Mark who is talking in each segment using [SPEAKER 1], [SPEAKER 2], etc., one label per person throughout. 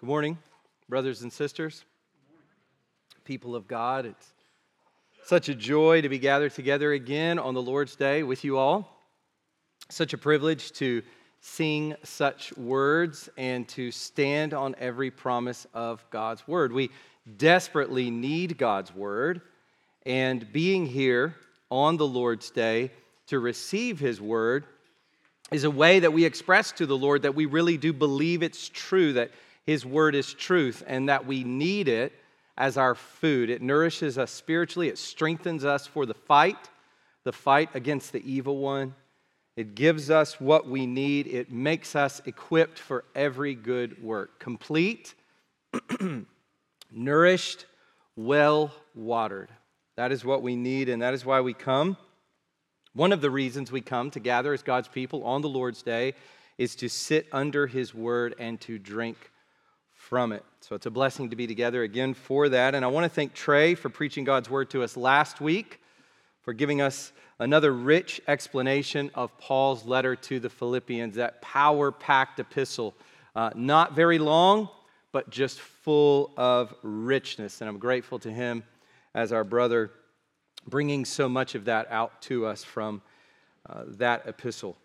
[SPEAKER 1] Good morning, brothers and sisters, people of God. It's such a joy to be gathered together again on the Lord's Day with you all. Such a privilege to sing such words and to stand on every promise of God's word. We desperately need God's word, and being here on the Lord's Day to receive his word is a way that we express to the Lord that we really do believe it's true, that his word is truth and that we need it as our food. It nourishes us spiritually, it strengthens us for the fight, the fight against the evil one. It gives us what we need, it makes us equipped for every good work, complete, nourished, well watered. That is what we need, and that is why we come. One of the reasons we come to gather as God's people on the Lord's Day is to sit under His word and to drink from it. So it's a blessing to be together again for that. And I want to thank Trey for preaching God's word to us last week, for giving us another rich explanation of Paul's letter to the Philippians, that power packed epistle. Uh, not very long, but just full of richness. And I'm grateful to him as our brother, bringing so much of that out to us from uh, that epistle.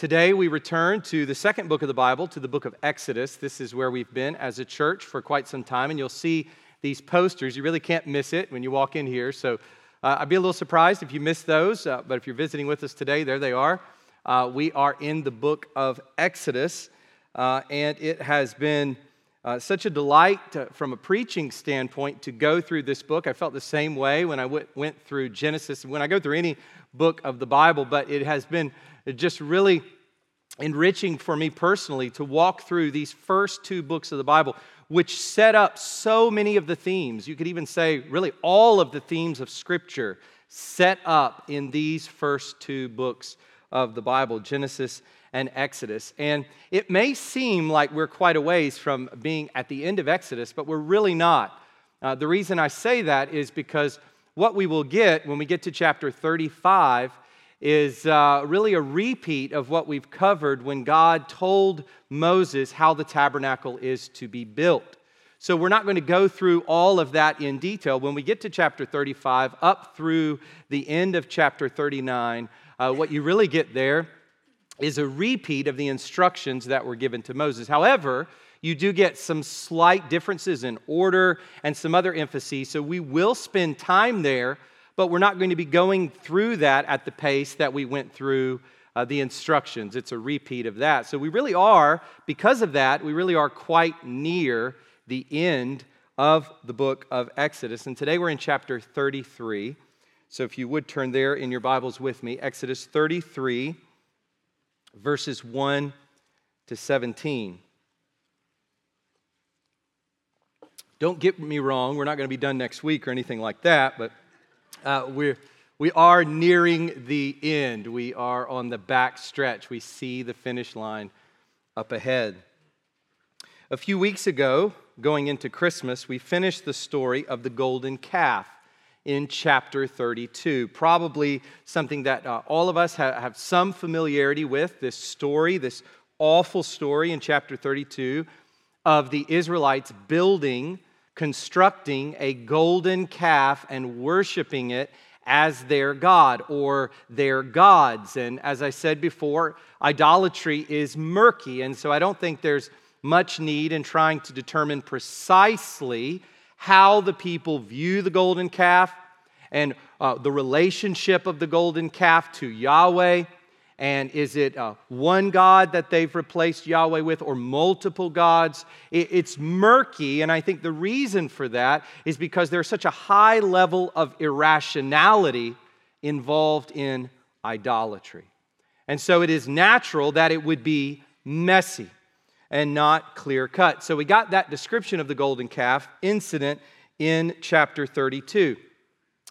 [SPEAKER 1] Today, we return to the second book of the Bible, to the book of Exodus. This is where we've been as a church for quite some time, and you'll see these posters. You really can't miss it when you walk in here. So uh, I'd be a little surprised if you missed those, uh, but if you're visiting with us today, there they are. Uh, we are in the book of Exodus, uh, and it has been uh, such a delight to, from a preaching standpoint to go through this book. I felt the same way when I w- went through Genesis, when I go through any book of the Bible, but it has been just really enriching for me personally to walk through these first two books of the Bible, which set up so many of the themes. You could even say, really, all of the themes of Scripture set up in these first two books of the Bible Genesis and Exodus. And it may seem like we're quite a ways from being at the end of Exodus, but we're really not. Uh, the reason I say that is because what we will get when we get to chapter 35 is uh, really a repeat of what we've covered when God told Moses how the tabernacle is to be built. So we're not going to go through all of that in detail. When we get to chapter 35, up through the end of chapter 39, uh, what you really get there is a repeat of the instructions that were given to Moses. However, you do get some slight differences in order and some other emphases. So we will spend time there but we're not going to be going through that at the pace that we went through uh, the instructions. It's a repeat of that. So we really are, because of that, we really are quite near the end of the book of Exodus. And today we're in chapter 33. So if you would turn there in your Bibles with me, Exodus 33, verses 1 to 17. Don't get me wrong, we're not going to be done next week or anything like that, but uh, we're, we are nearing the end. We are on the back stretch. We see the finish line up ahead. A few weeks ago, going into Christmas, we finished the story of the golden calf in chapter 32. Probably something that uh, all of us have, have some familiarity with this story, this awful story in chapter 32 of the Israelites building constructing a golden calf and worshiping it as their God or their gods. And as I said before, idolatry is murky. And so I don't think there's much need in trying to determine precisely how the people view the golden calf and uh, the relationship of the golden calf to Yahweh. And is it uh, one God that they've replaced Yahweh with or multiple gods? It's murky. And I think the reason for that is because there's such a high level of irrationality involved in idolatry. And so it is natural that it would be messy and not clear cut. So we got that description of the golden calf incident in chapter 32.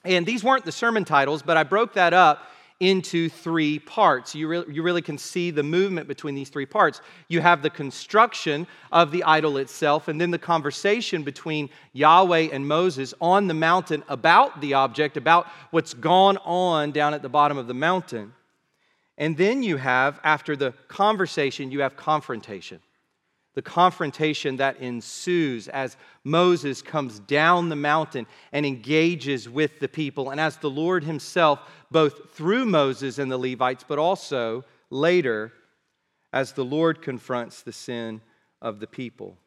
[SPEAKER 1] And these weren't the sermon titles, but I broke that up into three parts. You, re- you really can see the movement between these three parts. You have the construction of the idol itself, and then the conversation between Yahweh and Moses on the mountain about the object, about what's gone on down at the bottom of the mountain. And then you have, after the conversation, you have confrontation. The confrontation that ensues as Moses comes down the mountain and engages with the people, and as the Lord Himself, both through Moses and the Levites, but also later as the Lord confronts the sin of the people.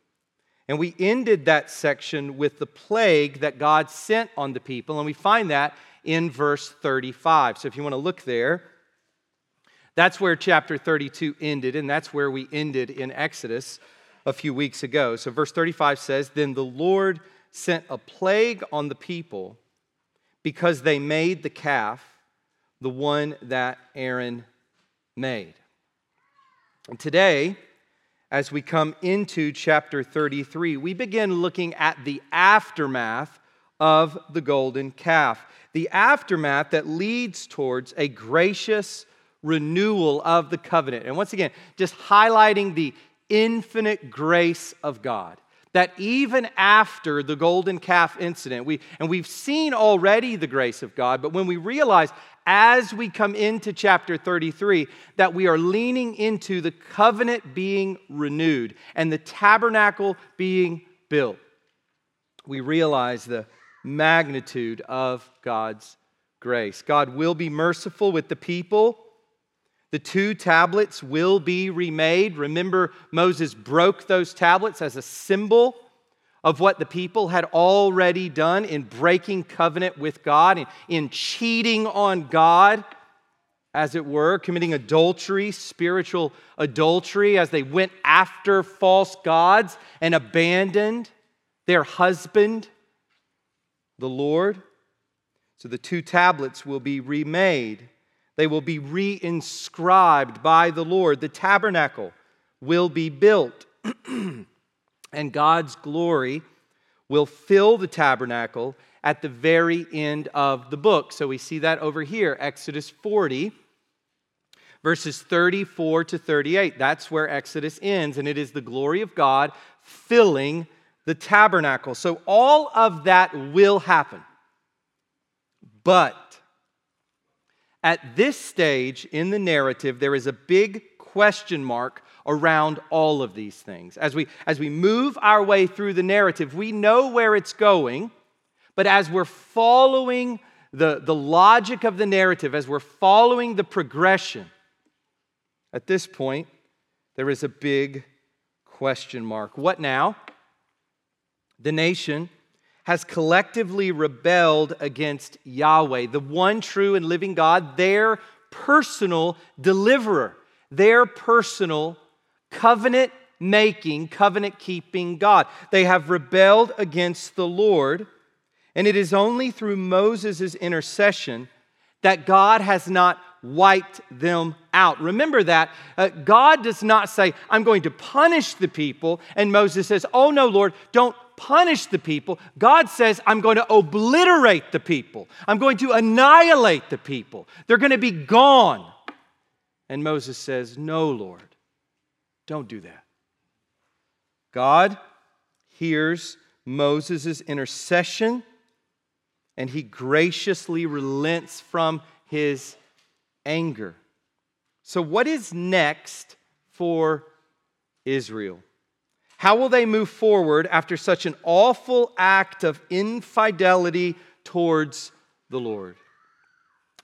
[SPEAKER 1] And we ended that section with the plague that God sent on the people, and we find that in verse 35. So if you want to look there, that's where chapter 32 ended, and that's where we ended in Exodus a few weeks ago. So verse 35 says, Then the Lord sent a plague on the people because they made the calf, the one that Aaron made. And today, as we come into chapter 33, we begin looking at the aftermath of the golden calf. The aftermath that leads towards a gracious renewal of the covenant. And once again, just highlighting the infinite grace of God. That even after the golden calf incident, we, and we've seen already the grace of God, but when we realize as we come into chapter 33 that we are leaning into the covenant being renewed and the tabernacle being built. We realize the magnitude of God's grace. God will be merciful with the people. The two tablets will be remade. Remember, Moses broke those tablets as a symbol of what the people had already done in breaking covenant with God, in, in cheating on God, as it were, committing adultery, spiritual adultery, as they went after false gods and abandoned their husband, the Lord. So the two tablets will be remade. They will be reinscribed by the Lord. The tabernacle will be built. and God's glory will fill the tabernacle at the very end of the book. So we see that over here, Exodus 40, verses 34 to 38. That's where Exodus ends, and it is the glory of God filling the tabernacle. So all of that will happen. But at this stage in the narrative, there is a big question mark around all of these things. As we, as we move our way through the narrative, we know where it's going, but as we're following the, the logic of the narrative, as we're following the progression, at this point, there is a big question mark. What now? The nation has collectively rebelled against Yahweh, the one true and living God, their personal deliverer, their personal covenant making, covenant keeping God. They have rebelled against the Lord, and it is only through Moses' intercession that God has not wiped them out. Remember that. Uh, God does not say, I'm going to punish the people, and Moses says, Oh no, Lord, don't punish the people. God says, I'm going to obliterate the people, I'm going to annihilate the people. They're going to be gone. And Moses says, No, Lord. Don't do that. God hears Moses' intercession and he graciously relents from his anger. So, what is next for Israel? How will they move forward after such an awful act of infidelity towards the Lord?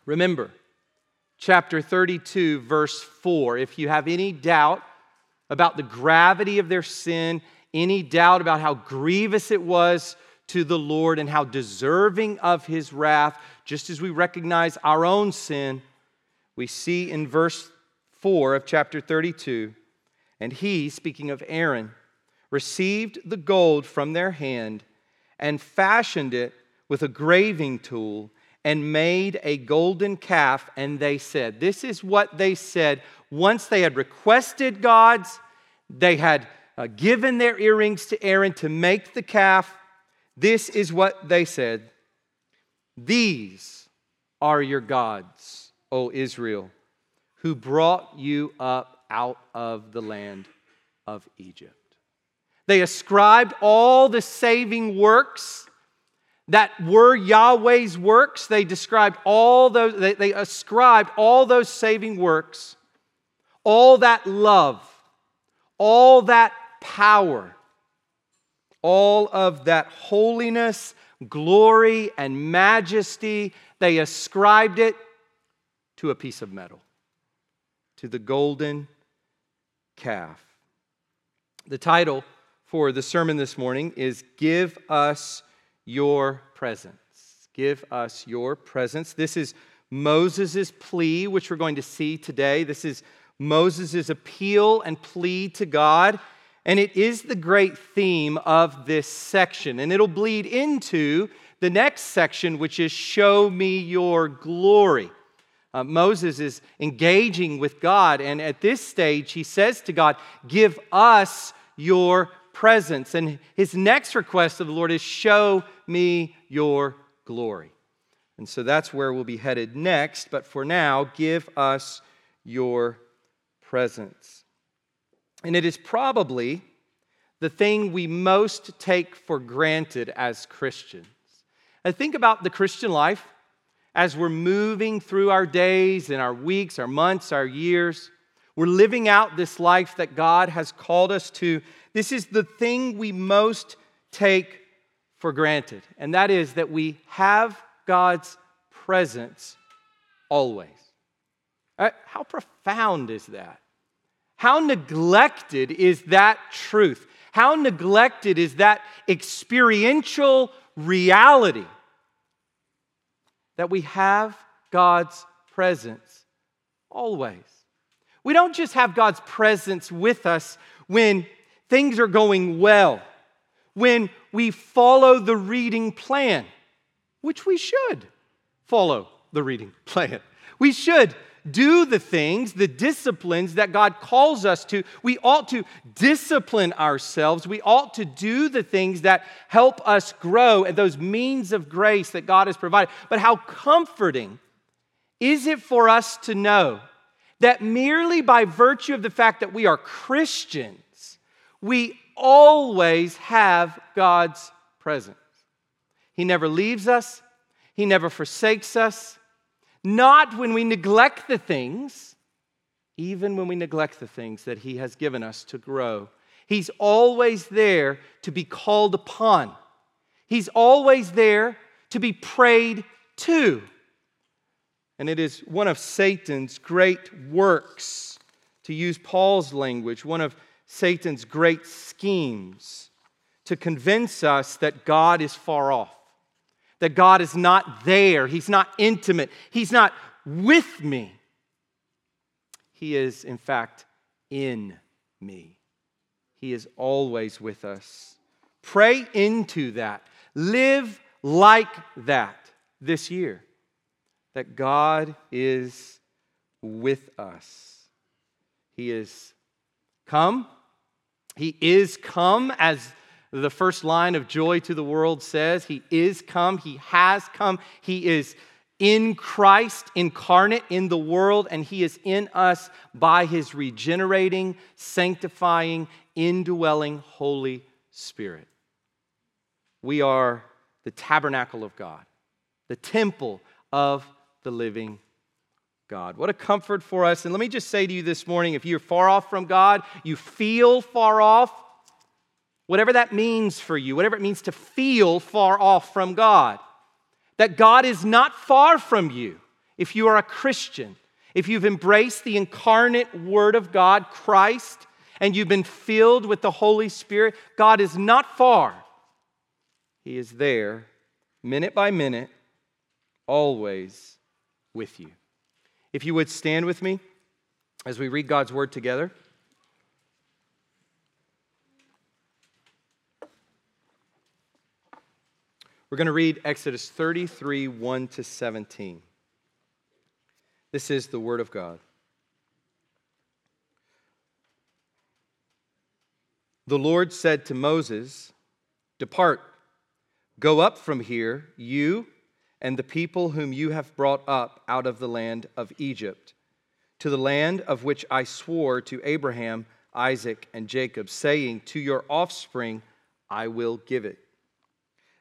[SPEAKER 1] Remember, chapter 32, verse 4. If you have any doubt about the gravity of their sin, any doubt about how grievous it was to the Lord and how deserving of his wrath, just as we recognize our own sin, we see in verse 4 of chapter 32 and he, speaking of Aaron, received the gold from their hand and fashioned it with a graving tool and made a golden calf. And they said, This is what they said once they had requested God's, they had uh, given their earrings to Aaron to make the calf. This is what they said These are your gods, O Israel, who brought you up out of the land of Egypt. They ascribed all the saving works that were Yahweh's works. They described all those, they, they ascribed all those saving works all that love, all that power, all of that holiness, glory, and majesty, they ascribed it to a piece of metal, to the golden calf. The title for the sermon this morning is Give Us Your Presence. Give us your presence. This is Moses' plea, which we're going to see today. This is Moses' appeal and plea to God. And it is the great theme of this section. And it'll bleed into the next section, which is Show me your glory. Uh, Moses is engaging with God, and at this stage, he says to God, Give us your presence. And his next request of the Lord is, Show me your glory. And so that's where we'll be headed next. But for now, give us your presence. And it is probably the thing we most take for granted as Christians. I think about the Christian life as we're moving through our days and our weeks, our months, our years. We're living out this life that God has called us to. This is the thing we most take for granted, and that is that we have God's presence always. Uh, how profound is that? How neglected is that truth? How neglected is that experiential reality that we have God's presence always? We don't just have God's presence with us when things are going well when we follow the reading plan, which we should follow the reading plan. We should do the things, the disciplines that God calls us to. We ought to discipline ourselves. We ought to do the things that help us grow and those means of grace that God has provided. But how comforting is it for us to know that merely by virtue of the fact that we are Christians, we always have God's presence. He never leaves us, He never forsakes us, not when we neglect the things, even when we neglect the things that He has given us to grow. He's always there to be called upon. He's always there to be prayed to. And it is one of Satan's great works, to use Paul's language, one of Satan's great schemes to convince us that God is far off, that God is not there, He's not intimate, He's not with me. He is, in fact, in me. He is always with us. Pray into that. Live like that this year, that God is with us. He is come he is come, as the first line of Joy to the World says. He is come. He has come. He is in Christ, incarnate in the world, and He is in us by His regenerating, sanctifying, indwelling Holy Spirit. We are the tabernacle of God, the temple of the living God. What a comfort for us. And let me just say to you this morning if you're far off from God, you feel far off, whatever that means for you, whatever it means to feel far off from God, that God is not far from you if you are a Christian. If you've embraced the incarnate Word of God, Christ, and you've been filled with the Holy Spirit, God is not far. He is there, minute by minute, always with you. If you would stand with me as we read God's word together. We're going to read Exodus 33 1 to 17. This is the word of God. The Lord said to Moses, Depart, go up from here, you and the people whom you have brought up out of the land of Egypt, to the land of which I swore to Abraham, Isaac, and Jacob, saying, To your offspring I will give it.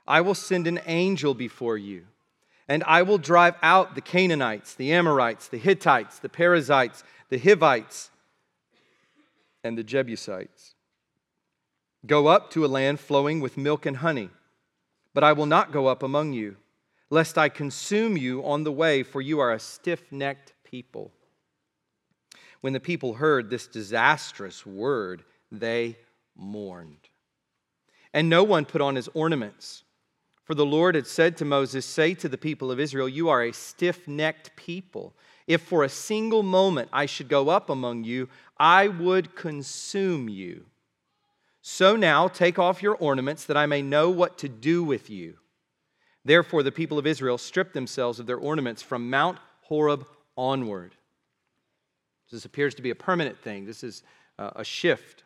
[SPEAKER 1] I will send an angel before you, and I will drive out the Canaanites, the Amorites, the Hittites, the Perizzites, the Hivites, and the Jebusites. Go up to a land flowing with milk and honey, but I will not go up among you, lest I consume you on the way, for you are a stiff necked people. When the people heard this disastrous word, they mourned. And no one put on his ornaments. For the Lord had said to Moses, Say to the people of Israel, You are a stiff necked people. If for a single moment I should go up among you, I would consume you. So now take off your ornaments, that I may know what to do with you. Therefore, the people of Israel stripped themselves of their ornaments from Mount Horeb onward. This appears to be a permanent thing. This is uh, a shift.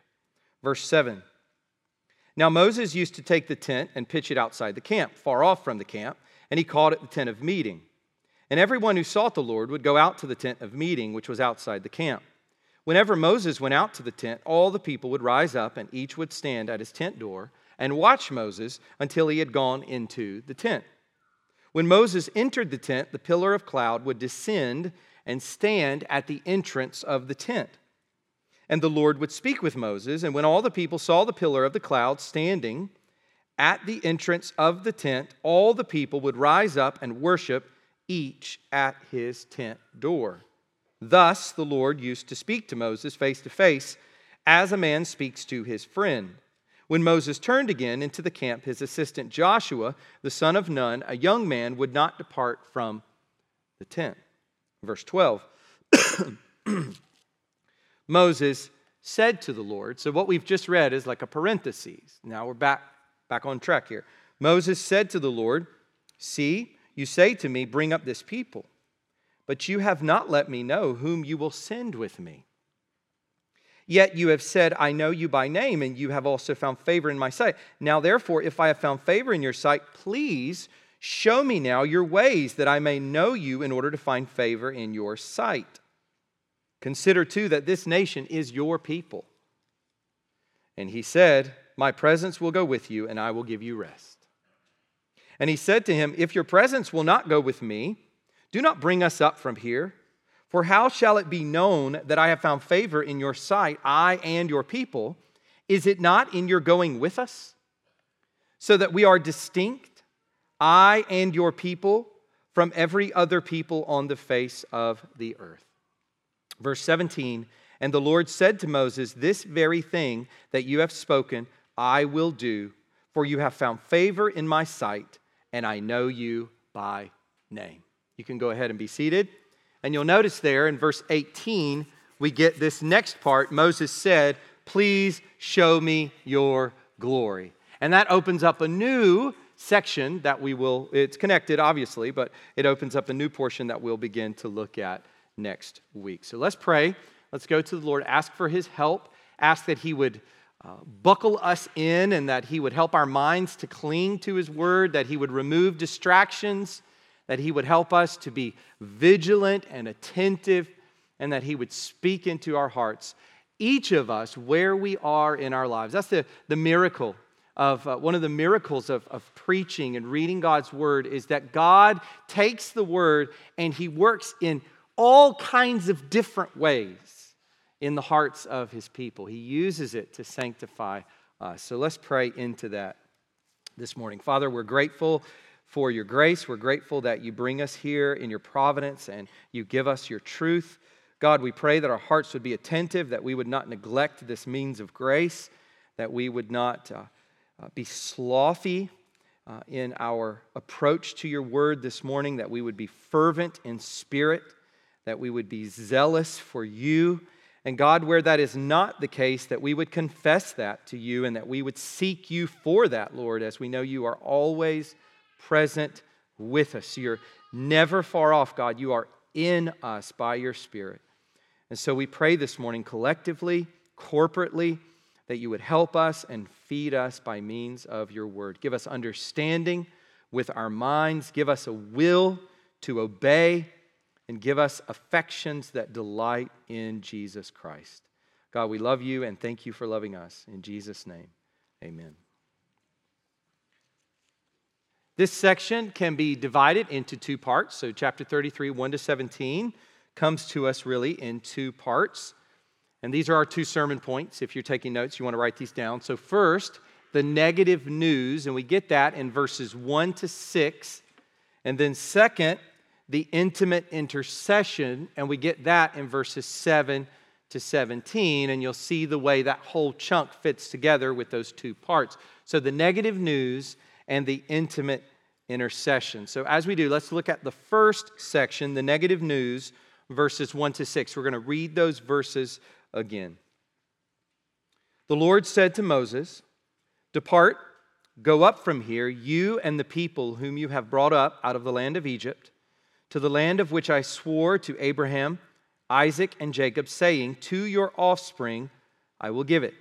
[SPEAKER 1] Verse 7 Now Moses used to take the tent and pitch it outside the camp, far off from the camp, and he called it the tent of meeting. And everyone who sought the Lord would go out to the tent of meeting, which was outside the camp. Whenever Moses went out to the tent, all the people would rise up, and each would stand at his tent door and watch Moses until he had gone into the tent. When Moses entered the tent, the pillar of cloud would descend and stand at the entrance of the tent. And the Lord would speak with Moses, and when all the people saw the pillar of the cloud standing at the entrance of the tent, all the people would rise up and worship each at his tent door. Thus, the Lord used to speak to Moses face to face, as a man speaks to his friend. When Moses turned again into the camp, his assistant Joshua, the son of Nun, a young man, would not depart from the tent. Verse 12 Moses said to the Lord, so what we've just read is like a parenthesis. Now we're back, back on track here. Moses said to the Lord, See, you say to me, Bring up this people but you have not let me know whom you will send with me. Yet you have said, I know you by name, and you have also found favor in my sight. Now, therefore, if I have found favor in your sight, please show me now your ways, that I may know you in order to find favor in your sight. Consider, too, that this nation is your people. And he said, My presence will go with you, and I will give you rest. And he said to him, If your presence will not go with me, do not bring us up from here. For how shall it be known that I have found favor in your sight, I and your people? Is it not in your going with us? So that we are distinct, I and your people, from every other people on the face of the earth. Verse 17 And the Lord said to Moses, This very thing that you have spoken, I will do, for you have found favor in my sight, and I know you by name. You can go ahead and be seated. And you'll notice there in verse 18, we get this next part. Moses said, Please show me your glory. And that opens up a new section that we will, it's connected obviously, but it opens up a new portion that we'll begin to look at next week. So let's pray. Let's go to the Lord, ask for his help, ask that he would uh, buckle us in and that he would help our minds to cling to his word, that he would remove distractions that He would help us to be vigilant and attentive, and that He would speak into our hearts, each of us, where we are in our lives. That's the, the miracle of uh, one of the miracles of, of preaching and reading God's word is that God takes the word and He works in all kinds of different ways in the hearts of His people. He uses it to sanctify us. So let's pray into that this morning. Father, we're grateful for your grace. We're grateful that you bring us here in your providence and you give us your truth. God, we pray that our hearts would be attentive, that we would not neglect this means of grace, that we would not uh, uh, be slothy uh, in our approach to your word this morning, that we would be fervent in spirit, that we would be zealous for you. And God, where that is not the case, that we would confess that to you and that we would seek you for that, Lord, as we know you are always present with us. You're never far off, God. You are in us by your Spirit. And so we pray this morning collectively, corporately, that you would help us and feed us by means of your word. Give us understanding with our minds, give us a will to obey, and give us affections that delight in Jesus Christ. God, we love you and thank you for loving us. In Jesus' name, amen. This section can be divided into two parts. So, chapter 33, 1 to 17, comes to us really in two parts. And these are our two sermon points. If you're taking notes, you want to write these down. So, first, the negative news, and we get that in verses 1 to 6. And then, second, the intimate intercession, and we get that in verses 7 to 17. And you'll see the way that whole chunk fits together with those two parts. So, the negative news and the intimate intercession. So, as we do, let's look at the first section, the negative news, verses 1 to 6. We're going to read those verses again. The Lord said to Moses, Depart, go up from here, you and the people whom you have brought up out of the land of Egypt, to the land of which I swore to Abraham, Isaac, and Jacob, saying, To your offspring I will give it.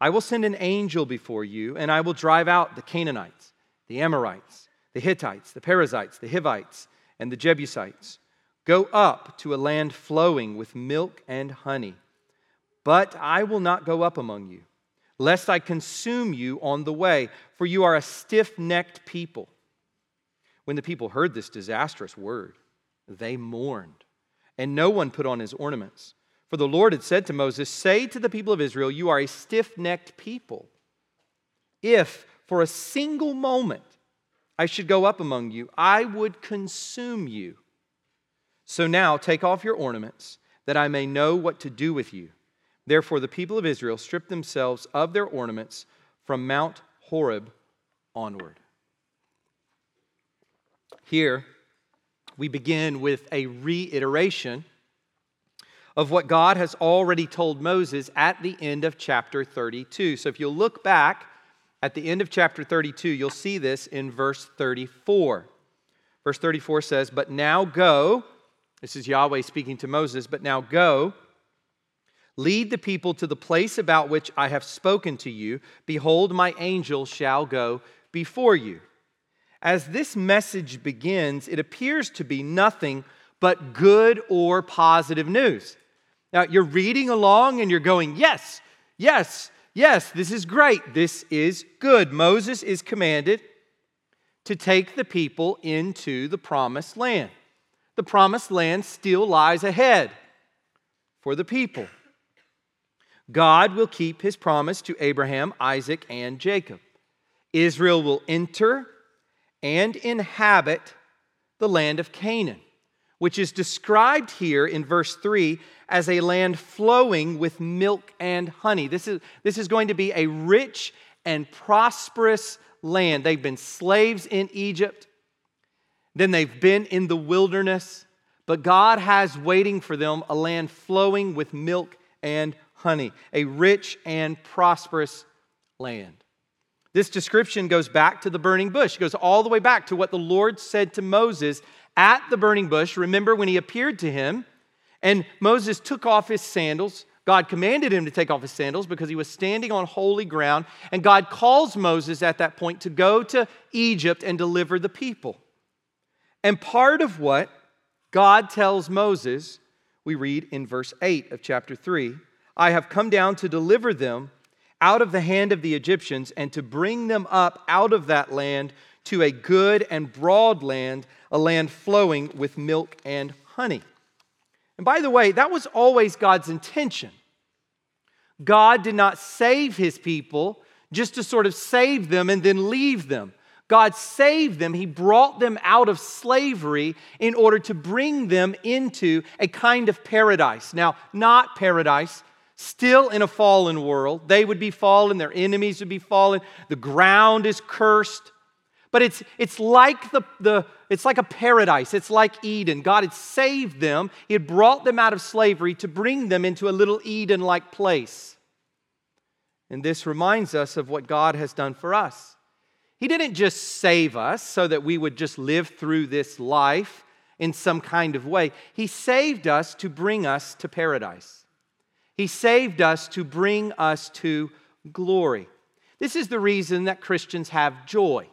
[SPEAKER 1] I will send an angel before you, and I will drive out the Canaanites, the Amorites, the Hittites, the Perizzites, the Hivites, and the Jebusites. Go up to a land flowing with milk and honey. But I will not go up among you, lest I consume you on the way, for you are a stiff necked people. When the people heard this disastrous word, they mourned, and no one put on his ornaments. For the Lord had said to Moses, Say to the people of Israel, You are a stiff necked people. If for a single moment I should go up among you, I would consume you. So now take off your ornaments, that I may know what to do with you. Therefore, the people of Israel stripped themselves of their ornaments from Mount Horeb onward. Here, we begin with a reiteration of what God has already told Moses at the end of chapter 32. So if you'll look back at the end of chapter 32, you'll see this in verse 34. Verse 34 says, But now go, this is Yahweh speaking to Moses, but now go Lead the people to the place about which I have spoken to you. Behold, my angel shall go before you. As this message begins, it appears to be nothing but good or positive news. Now, you're reading along and you're going, Yes, yes, yes, this is great. This is good. Moses is commanded to take the people into the promised land. The promised land still lies ahead for the people. God will keep his promise to Abraham, Isaac, and Jacob. Israel will enter and inhabit the land of Canaan, which is described here in verse 3 as a land flowing with milk and honey. This is, this is going to be a rich and prosperous land. They've been slaves in Egypt, then they've been in the wilderness, but God has waiting for them a land flowing with milk and honey, a rich and prosperous land. This description goes back to the burning bush. It goes all the way back to what the Lord said to Moses at the burning bush. Remember when he appeared to him and Moses took off his sandals. God commanded him to take off his sandals because he was standing on holy ground. And God calls Moses at that point to go to Egypt and deliver the people. And part of what God tells Moses, we read in verse 8 of chapter 3 I have come down to deliver them out of the hand of the Egyptians and to bring them up out of that land to a good and broad land, a land flowing with milk and honey. And by the way, that was always God's intention. God did not save his people just to sort of save them and then leave them. God saved them. He brought them out of slavery in order to bring them into a kind of paradise. Now, not paradise still in a fallen world. They would be fallen, their enemies would be fallen, the ground is cursed. But it's, it's, like the, the, it's like a paradise. It's like Eden. God had saved them, He had brought them out of slavery to bring them into a little Eden like place. And this reminds us of what God has done for us. He didn't just save us so that we would just live through this life in some kind of way, He saved us to bring us to paradise. He saved us to bring us to glory. This is the reason that Christians have joy.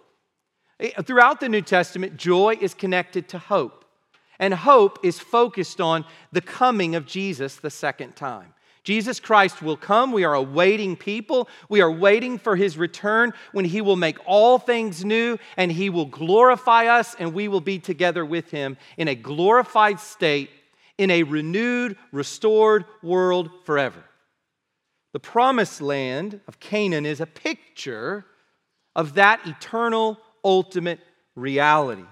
[SPEAKER 1] Eh, throughout the New Testament, joy is connected to hope, and hope is focused on the coming of Jesus the second time. Jesus Christ will come. We are awaiting people. We are waiting for his return when he will make all things new and he will glorify us and we will be together with him in a glorified state in a renewed, restored world forever. The promised land of Canaan is a picture of that eternal, ultimate reality.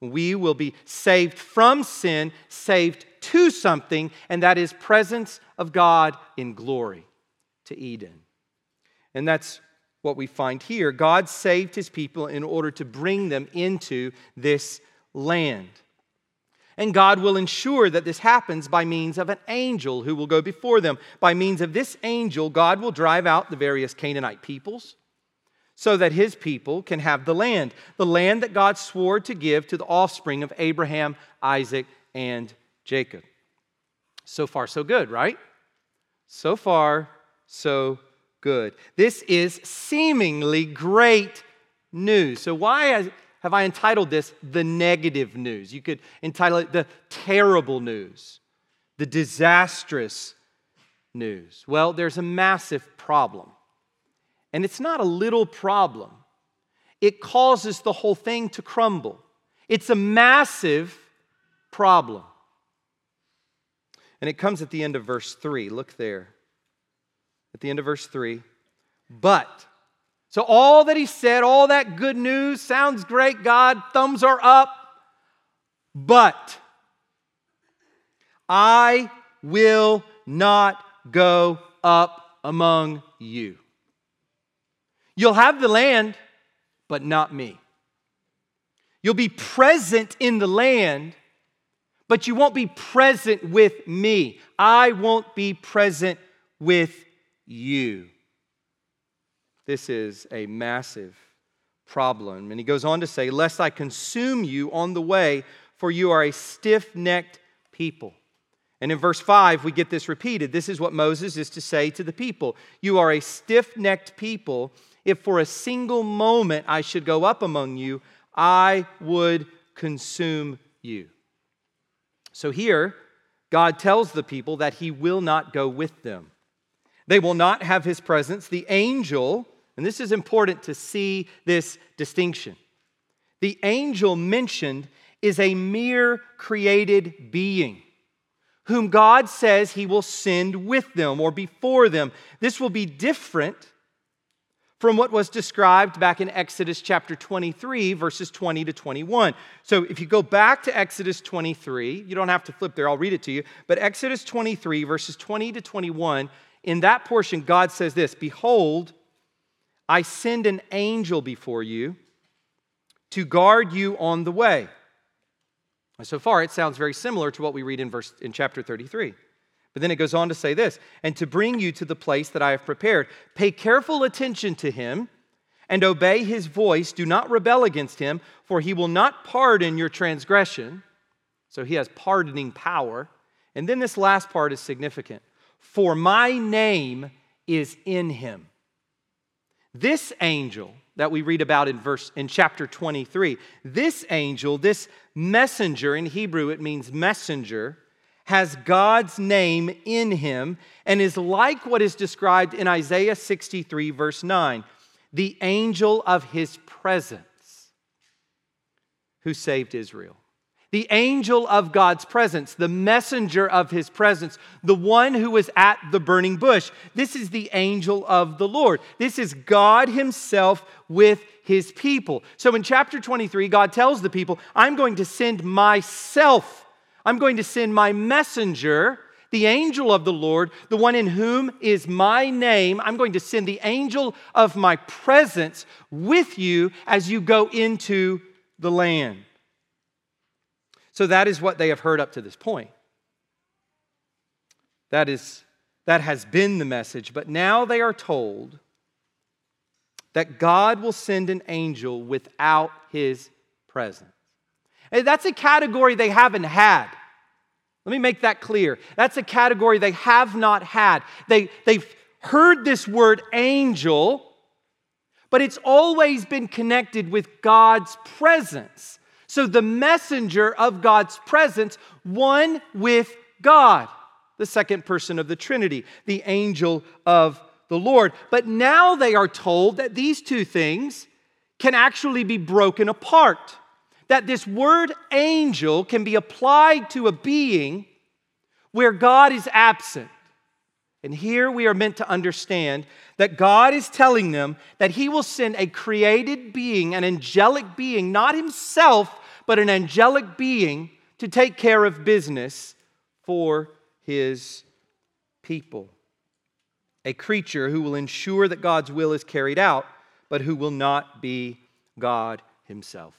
[SPEAKER 1] We will be saved from sin, saved to something, and that is presence of God in glory to Eden. And that's what we find here. God saved his people in order to bring them into this land. And God will ensure that this happens by means of an angel who will go before them. By means of this angel, God will drive out the various Canaanite peoples so that his people can have the land, the land that God swore to give to the offspring of Abraham, Isaac, and Jacob. So far, so good, right? So far, so good. This is seemingly great news. So, why have I entitled this The Negative News? You could entitle it The Terrible News, The Disastrous News. Well, there's a massive problem. And it's not a little problem, it causes the whole thing to crumble. It's a massive problem. And it comes at the end of verse 3. Look there. At the end of verse 3. But, so all that he said, all that good news sounds great, God, thumbs are up. But I will not go up among you. You'll have the land, but not me. You'll be present in the land, but you won't be present with me. I won't be present with you. This is a massive problem. And he goes on to say, Lest I consume you on the way, for you are a stiff necked people. And in verse 5, we get this repeated. This is what Moses is to say to the people You are a stiff necked people if for a single moment I should go up among you, I would consume you. So here, God tells the people that he will not go with them. They will not have his presence. The angel, and this is important to see this distinction. The angel mentioned is a mere created being whom God says he will send with them or before them. This will be different from what was described back in Exodus chapter 23, verses 20 to 21. So if you go back to Exodus 23, you don't have to flip there, I'll read it to you. But Exodus 23, verses 20 to 21, in that portion, God says this Behold, I send an angel before you to guard you on the way. So far, it sounds very similar to what we read in, verse, in chapter 33. But then it goes on to say this and to bring you to the place that I have prepared. Pay careful attention to him and obey his voice. Do not rebel against him, for he will not pardon your transgression. So he has pardoning power. And then this last part is significant. For my name is in him. This angel that we read about in verse in chapter 23, this angel, this messenger in Hebrew it means messenger has God's name in him and is like what is described in Isaiah 63, verse 9 the angel of his presence who saved Israel. The angel of God's presence, the messenger of his presence, the one who was at the burning bush. This is the angel of the Lord. This is God himself with his people. So in chapter 23, God tells the people, I'm going to send myself I'm going to send my messenger, the angel of the Lord, the one in whom is my name. I'm going to send the angel of my presence with you as you go into the land. So that is what they have heard up to this point. That is that has been the message, but now they are told that God will send an angel without his presence. That's a category they haven't had. Let me make that clear. That's a category they have not had. They, they've heard this word angel, but it's always been connected with God's presence. So the messenger of God's presence, one with God, the second person of the Trinity, the angel of the Lord. But now they are told that these two things can actually be broken apart that this word angel can be applied to a being where God is absent. And here we are meant to understand that God is telling them that He will send a created being, an angelic being, not Himself, but an angelic being to take care of business for His people. A creature who will ensure that God's will is carried out, but who will not be God Himself.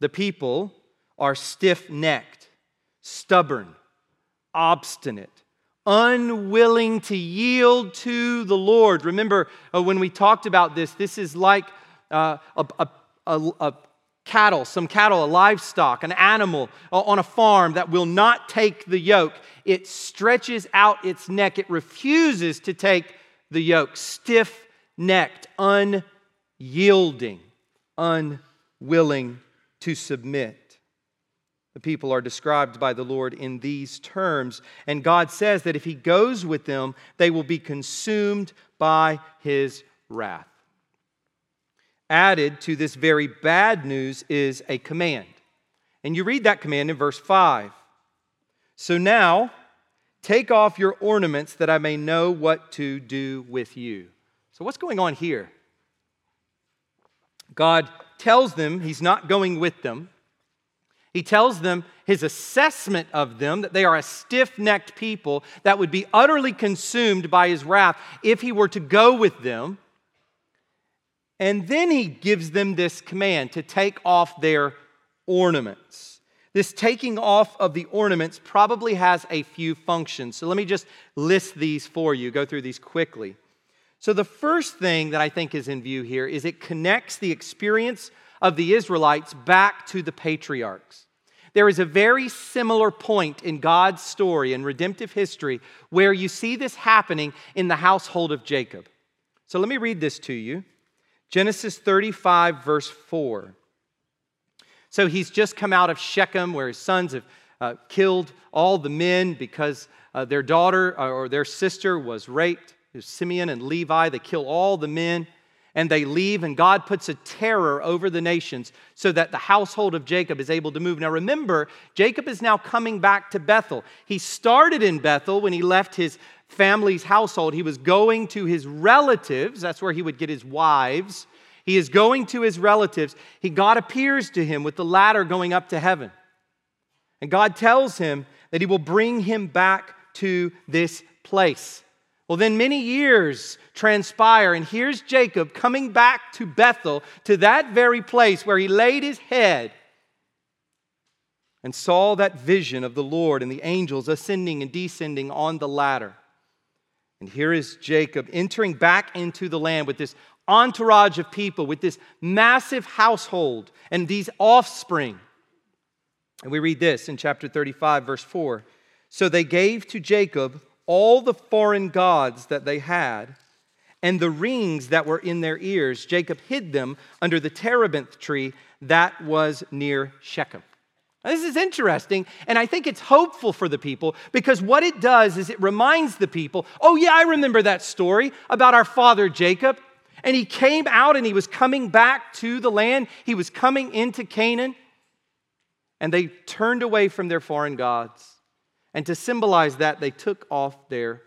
[SPEAKER 1] The people are stiff necked, stubborn, obstinate, unwilling to yield to the Lord. Remember uh, when we talked about this, this is like uh, a, a, a, a cattle, some cattle, a livestock, an animal uh, on a farm that will not take the yoke. It stretches out its neck, it refuses to take the yoke, stiff necked, unyielding, unwilling to submit. The people are described by the Lord in these terms, and God says that if He goes with them, they will be consumed by His wrath. Added to this very bad news is a command. And you read that command in verse 5. So now, take off your ornaments that I may know what to do with you. So, what's going on here? God tells them He's not going with them. He tells them his assessment of them that they are a stiff necked people that would be utterly consumed by his wrath if he were to go with them. And then he gives them this command to take off their ornaments. This taking off of the ornaments probably has a few functions. So let me just list these for you, go through these quickly. So, the first thing that I think is in view here is it connects the experience of the Israelites back to the patriarchs. There is a very similar point in God's story and redemptive history where you see this happening in the household of Jacob. So let me read this to you Genesis 35, verse 4. So he's just come out of Shechem where his sons have uh, killed all the men because uh, their daughter uh, or their sister was raped. There's Simeon and Levi. They kill all the men and they leave, and God puts a terror over the nations so that the household of Jacob is able to move. Now remember, Jacob is now coming back to Bethel. He started in Bethel when he left his family's household. He was going to his relatives, that's where he would get his wives. He is going to his relatives. He, God appears to him with the ladder going up to heaven. And God tells him that he will bring him back to this place. Well, then many years transpire, and here's Jacob coming back to Bethel, to that very place where he laid his head and saw that vision of the Lord and the angels ascending and descending on the ladder. And here is Jacob entering back into the land with this entourage of people, with this massive household and these offspring. And we read this in chapter 35, verse 4. So they gave to Jacob all the foreign gods that they had and the rings that were in their ears. Jacob hid them under the terebinth tree that was near Shechem. This is interesting, and I think it's hopeful for the people because what it does is it reminds the people oh, yeah, I remember that story about our father Jacob. And he came out and he was coming back to the land, he was coming into Canaan, and they turned away from their foreign gods. And to symbolize that, they took off their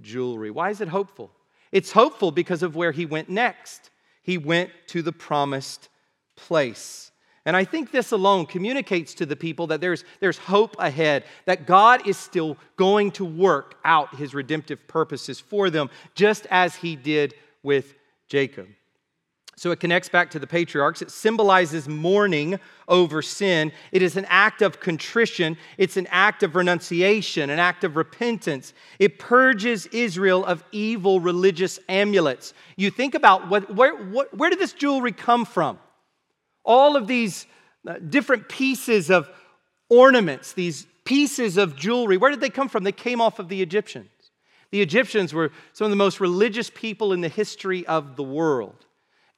[SPEAKER 1] jewelry. Why is it hopeful? It's hopeful because of where he went next. He went to the promised place. And I think this alone communicates to the people that there's, there's hope ahead, that God is still going to work out his redemptive purposes for them, just as he did with Jacob. So it connects back to the patriarchs. It symbolizes mourning over sin. It is an act of contrition. It's an act of renunciation, an act of repentance. It purges Israel of evil religious amulets. You think about what, where, what, where did this jewelry come from? All of these uh, different pieces of ornaments, these pieces of jewelry, where did they come from? They came off of the Egyptians. The Egyptians were some of the most religious people in the history of the world.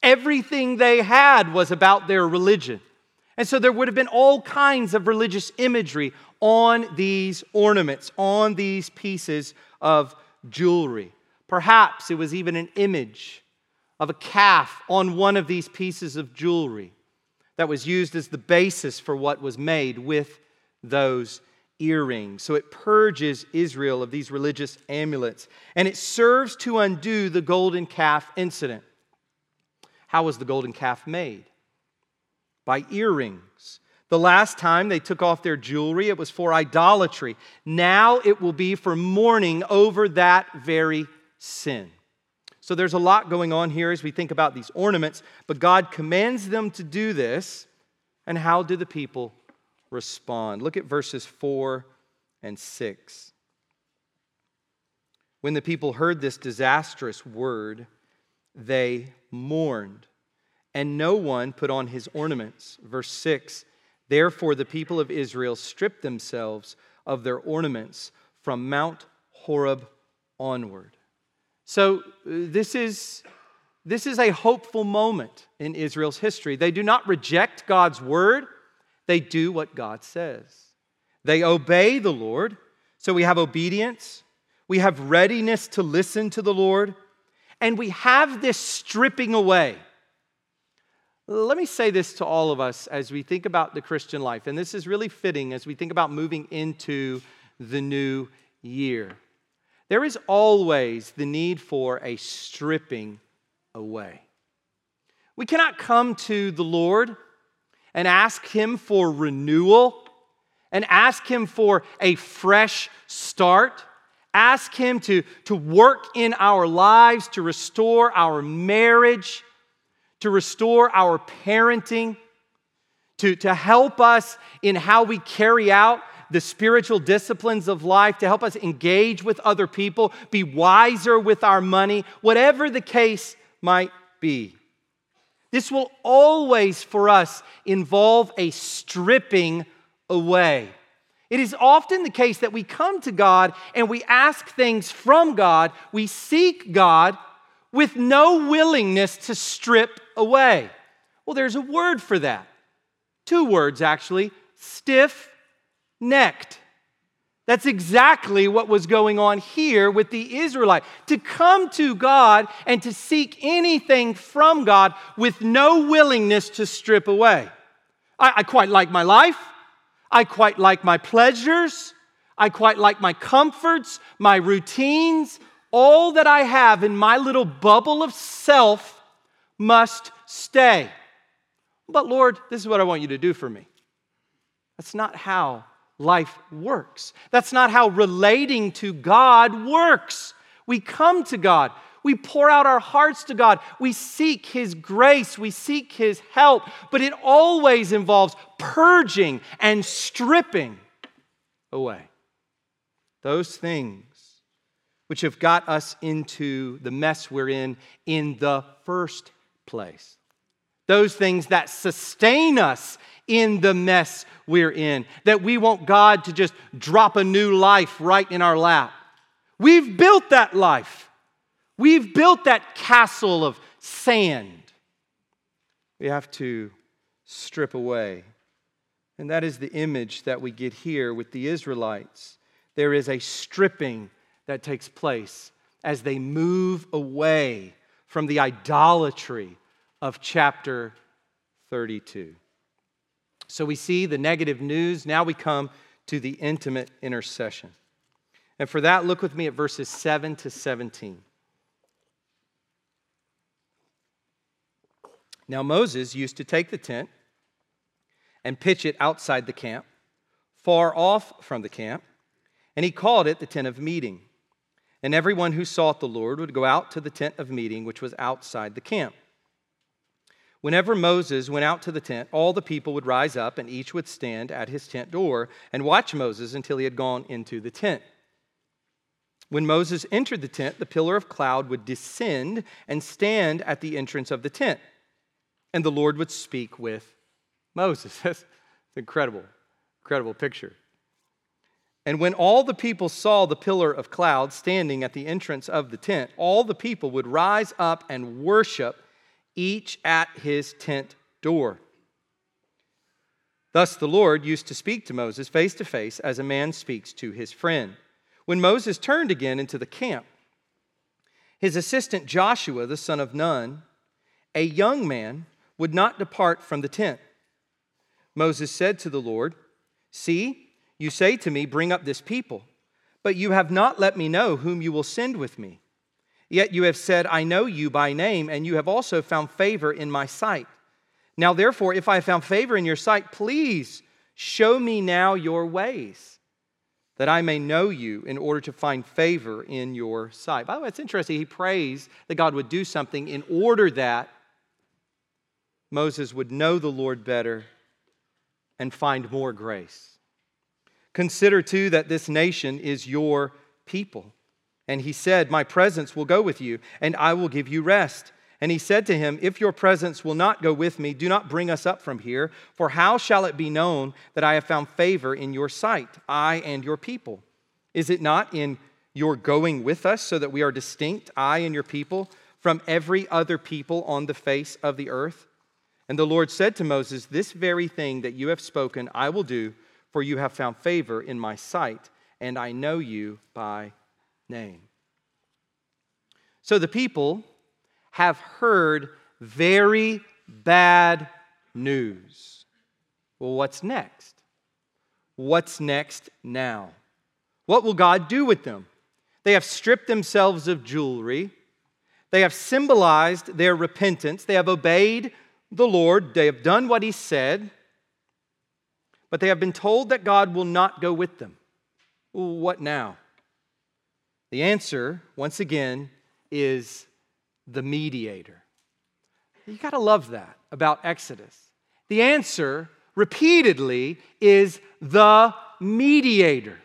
[SPEAKER 1] Everything they had was about their religion. And so there would have been all kinds of religious imagery on these ornaments, on these pieces of jewelry. Perhaps it was even an image of a calf on one of these pieces of jewelry that was used as the basis for what was made with those earrings. So it purges Israel of these religious amulets, and it serves to undo the golden calf incident. How was the golden calf made? By earrings. The last time they took off their jewelry, it was for idolatry. Now it will be for mourning over that very sin. So there's a lot going on here as we think about these ornaments, but God commands them to do this. And how do the people respond? Look at verses 4 and 6. When the people heard this disastrous word, they mourned, and no one put on his ornaments. Verse 6 Therefore, the people of Israel stripped themselves of their ornaments from Mount Horeb onward. So, uh, this is, this is a hopeful moment in Israel's history. They do not reject God's word, they do what God says. They obey the Lord. So, we have obedience, we have readiness to listen to the Lord, and we have this stripping away. Let me say this to all of us as we think about the Christian life, and this is really fitting as we think about moving into the new year. There is always the need for a stripping away. We cannot come to the Lord and ask Him for renewal and ask Him for a fresh start. Ask Him to, to work in our lives, to restore our marriage to restore our parenting, to, to help us in how we carry out the spiritual disciplines of life, to help us engage with other people, be wiser with our money, whatever the case might be. This will always, for us, involve a stripping away. It is often the case that we come to God and we ask things from God, we seek God, with no willingness to strip away. Well, there's a word for that. Two words, actually stiff necked. That's exactly what was going on here with the Israelite. To come to God and to seek anything from God with no willingness to strip away. I, I, quite like my life. I quite like my pleasures. I quite like my comforts, my routines, all that I have in my little bubble of self must stay. But Lord, this is what I want you to do for me. That's not how life works. That's not how relating to God works. We come to God. We pour out our hearts to God. We seek His grace. We seek His help. But it always involves purging and stripping away those things which have got us into the mess we're in in the first place. Those things that sustain us in the mess we're in, that we want God to just drop a new life right in our lap. We've built that life, we've built that castle of sand. We have to strip away. And that is the image that we get here with the Israelites. There is a stripping that takes place as they move away from the idolatry of chapter 32. So we see the negative news. Now we come to the intimate intercession. And for that, look with me at verses 7 to 17. Now, Moses used to take the tent and pitch it outside the camp, far off from the camp, and he called it the tent of meeting. And everyone who sought the Lord would go out to the tent of meeting, which was outside the camp. Whenever Moses went out to the tent, all the people would rise up, and each would stand at his tent door and watch Moses until he had gone into the tent. When Moses entered the tent, the pillar of cloud would descend and stand at the entrance of the tent, and the Lord would speak with Moses. That's incredible, incredible picture. And when all the people saw the pillar of cloud standing at the entrance of the tent, all the people would rise up and worship, each at his tent door. Thus the Lord used to speak to Moses face to face as a man speaks to his friend. When Moses turned again into the camp, his assistant Joshua, the son of Nun, a young man, would not depart from the tent. Moses said to the Lord, See, You say to me, Bring up this people, but you have not let me know whom you will send with me. Yet you have said, I know you by name, and you have also found favor in my sight. Now, therefore, if I have found favor in your sight, please show me now your ways, that I may know you in order to find favor in your sight. By the way, it's interesting. He prays that God would do something in order that Moses would know the Lord better and find more grace. Consider too that this nation is your people. And he said, My presence will go with you, and I will give you rest. And he said to him, If your presence will not go with me, do not bring us up from here, for how shall it be known that I have found favor in your sight, I and your people? Is it not in your going with us, so that we are distinct, I and your people, from every other people on the face of the earth? And the Lord said to Moses, This very thing that you have spoken, I will do, for you have found favor in my sight, and I know you by name. So the people have heard very bad news. Well, what's next? What's next now? What will God do with them? They have stripped themselves of jewelry. They have symbolized their repentance. They have obeyed the Lord. They have done what He said. But they have been told that God will not go with them. What now? The answer, once again, is the mediator. You got to love that about Exodus. The answer, repeatedly, is the mediator.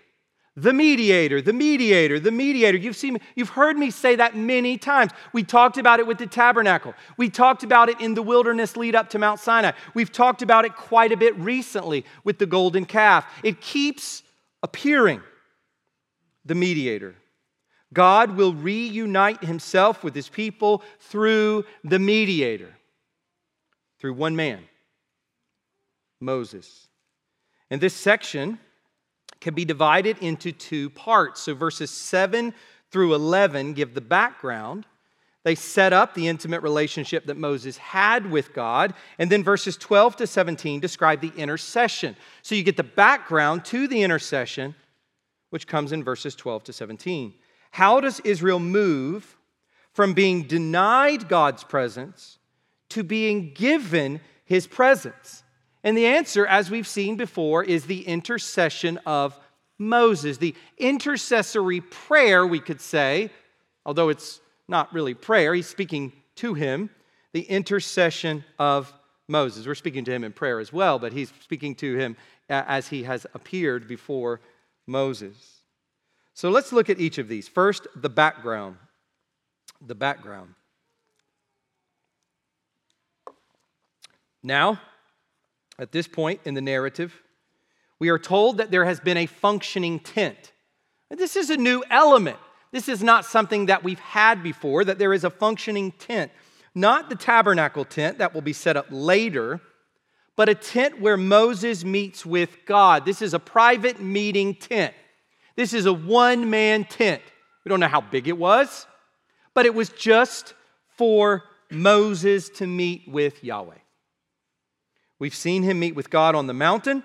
[SPEAKER 1] The mediator, the mediator, the mediator. You've seen, you've heard me say that many times. We talked about it with the tabernacle. We talked about it in the wilderness lead up to Mount Sinai. We've talked about it quite a bit recently with the golden calf. It keeps appearing. The mediator. God will reunite himself with his people through the mediator, through one man, Moses. And this section can be divided into two parts. So verses 7 through 11 give the background. They set up the intimate relationship that Moses had with God. And then verses 12 to 17 describe the intercession. So you get the background to the intercession, which comes in verses 12 to 17. How does Israel move from being denied God's presence to being given his presence? And the answer, as we've seen before, is the intercession of Moses, the intercessory prayer, we could say, although it's not really prayer, he's speaking to him, the intercession of Moses. We're speaking to him in prayer as well, but he's speaking to him as he has appeared before Moses. So let's look at each of these. First, the background. The background. Now, at this point in the narrative, we are told that there has been a functioning tent. And this is a new element. This is not something that we've had before, that there is a functioning tent. Not the tabernacle tent that will be set up later, but a tent where Moses meets with God. This is a private meeting tent. This is a one man tent. We don't know how big it was, but it was just for Moses to meet with Yahweh. We've seen him meet with God on the mountain.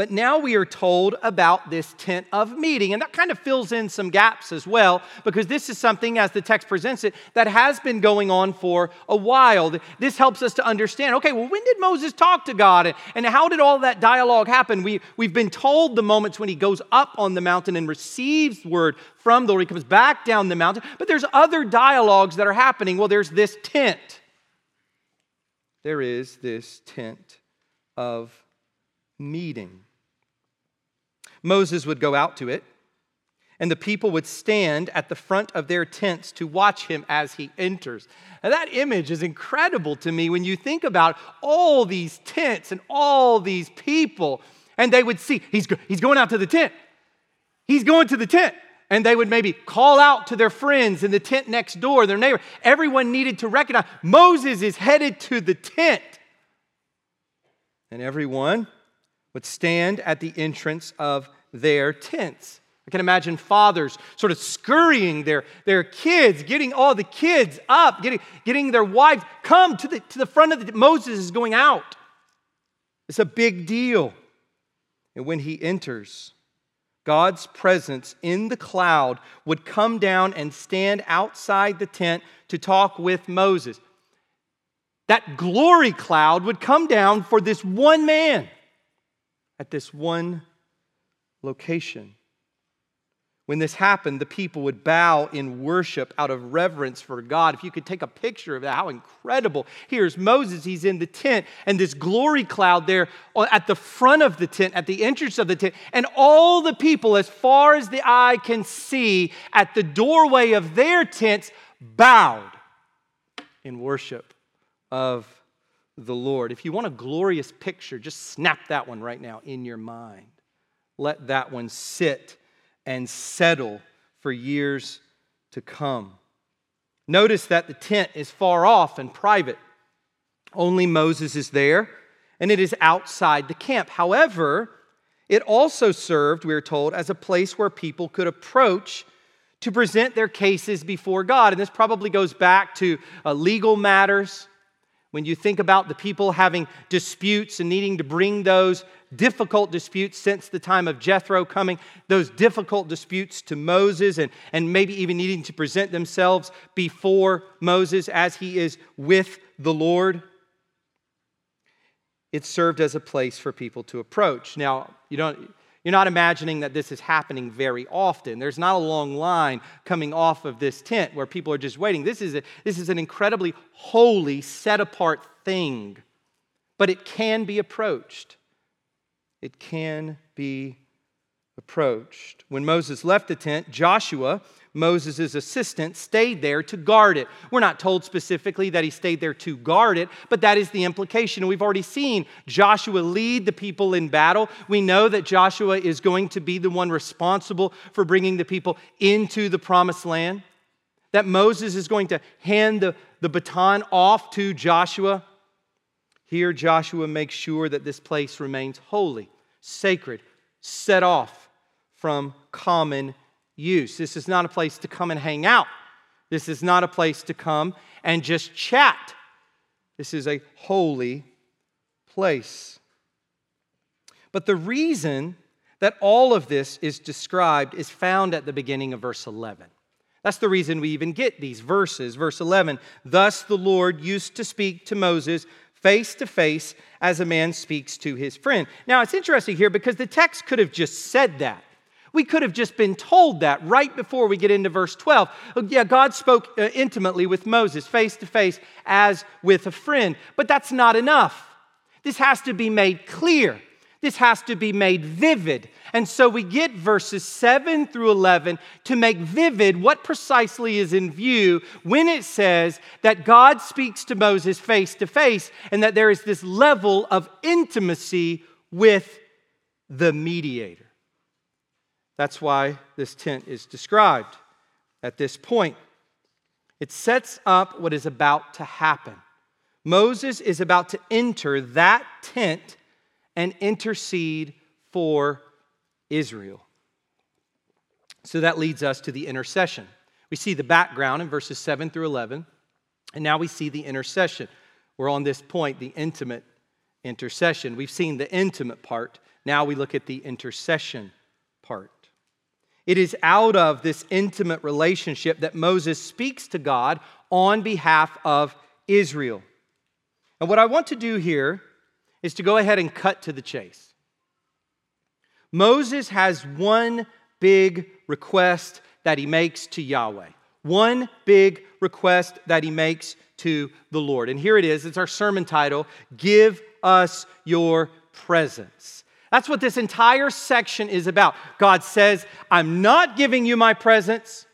[SPEAKER 1] But now we are told about this tent of meeting. And that kind of fills in some gaps as well, because this is something, as the text presents it, that has been going on for a while. This helps us to understand okay, well, when did Moses talk to God? And how did all that dialogue happen? We, we've been told the moments when he goes up on the mountain and receives word from the Lord, he comes back down the mountain. But there's other dialogues that are happening. Well, there's this tent. There is this tent of meeting. Moses would go out to it, and the people would stand at the front of their tents to watch him as he enters. Now, that image is incredible to me when you think about all these tents and all these people, and they would see he's, he's going out to the tent. He's going to the tent. And they would maybe call out to their friends in the tent next door, their neighbor. Everyone needed to recognize Moses is headed to the tent. And everyone would stand at the entrance of their tents. I can imagine fathers sort of scurrying their, their kids, getting all the kids up, getting, getting their wives, come to the, to the front of the, Moses is going out. It's a big deal. And when he enters, God's presence in the cloud would come down and stand outside the tent to talk with Moses. That glory cloud would come down for this one man at this one location. When this happened, the people would bow in worship out of reverence for God. If you could take a picture of that, how incredible. Here's Moses, he's in the tent, and this glory cloud there at the front of the tent, at the entrance of the tent, and all the people, as far as the eye can see, at the doorway of their tents, bowed in worship of the Lord. If you want a glorious picture, just snap that one right now in your mind. Let that one sit and settle for years to come. Notice that the tent is far off and private. Only Moses is there, and it is outside the camp. However, it also served, we are told, as a place where people could approach to present their cases before God. And this probably goes back to uh, legal matters. When you think about the people having disputes and needing to bring those difficult disputes since the time of Jethro coming, those difficult disputes to Moses, and, and maybe even needing to present themselves before Moses as he is with the Lord. It served as a place for people to approach. Now, you don't. You're not imagining that this is happening very often. There's not a long line coming off of this tent where people are just waiting. This is, a, this is an incredibly holy, set apart thing, but it can be approached it can be approached. When Moses left the tent, Joshua, Moses' assistant, stayed there to guard it. We're not told specifically that he stayed there to guard it, but that is the implication. We've already seen Joshua lead the people in battle. We know that Joshua is going to be the one responsible for bringing the people into the promised land, that Moses is going to hand the, the baton off to Joshua. Here, Joshua makes sure that this place remains holy, sacred, set off from common use. This is not a place to come and hang out. This is not a place to come and just chat. This is a holy place. But the reason that all of this is described is found at the beginning of verse 11. That's the reason we even get these verses. Verse 11 Thus the Lord used to speak to Moses face to face as a man speaks to his friend. Now, it's interesting here because the text could have just said that. We could have just been told that right before we get into verse 12. Yeah, God spoke uh, intimately with Moses, face to face, as with a friend. But that's not enough. This has to be made clear. This has to be made vivid. And so we get verses 7 through 11 to make vivid what precisely is in view when it says that God speaks to Moses face to face and that there is this level of intimacy with the mediator. That's why this tent is described at this point. It sets up what is about to happen. Moses is about to enter that tent and intercede for Israel. So that leads us to the intercession. We see the background in verses 7 through 11, and now we see the intercession. We're on this point, the intimate intercession. We've seen the intimate part. Now we look at the intercession part. It is out of this intimate relationship that Moses speaks to God on behalf of Israel. And what I want to do here is to go ahead and cut to the chase. Moses has one big request that he makes to Yahweh. One big request that he makes to the Lord. And here it is. It's our sermon title Give us your presence. That's what this entire section is about. God says, I'm not giving you my presence.